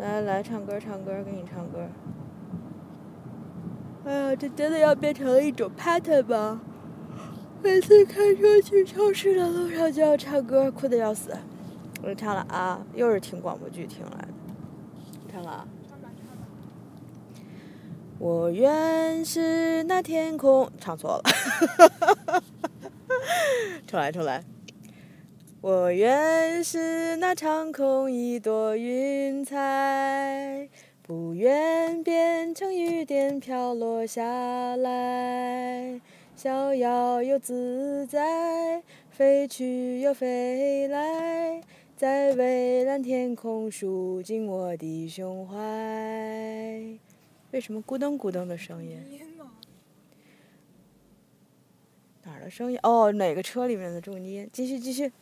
来来，唱歌唱歌，给你唱歌。哎呀，这真的要变成了一种 pattern 吗？每次开车去超市的路上就要唱歌，哭的要死。我唱了啊，又是听广播剧听来的。唱了啊。我愿是那天空，唱错了。重 来重来。我愿是那长空一朵云彩，不愿变成雨点飘落下来，逍遥又自在，飞去又飞来，在蔚蓝天空输进我的胸怀。为什么咕咚咕咚的声音？哪儿的声音？哦，哪个车里面的重音？继续继续。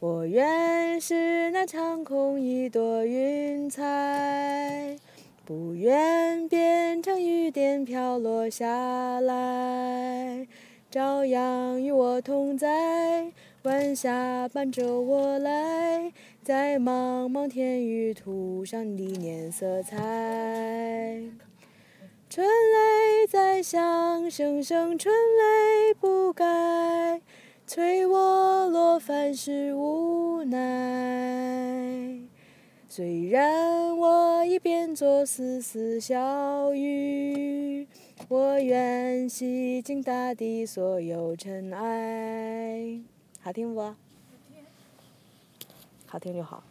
我愿是那长空一朵云彩，不愿变成雨点飘落下来，照样与我同在，晚霞伴着我来，在茫茫天宇涂上历年色彩。春雷在响，声声春雷不改。催我凡事无奈，虽然我已变作丝丝小雨，我愿洗净大地所有尘埃。好听不？好听就好。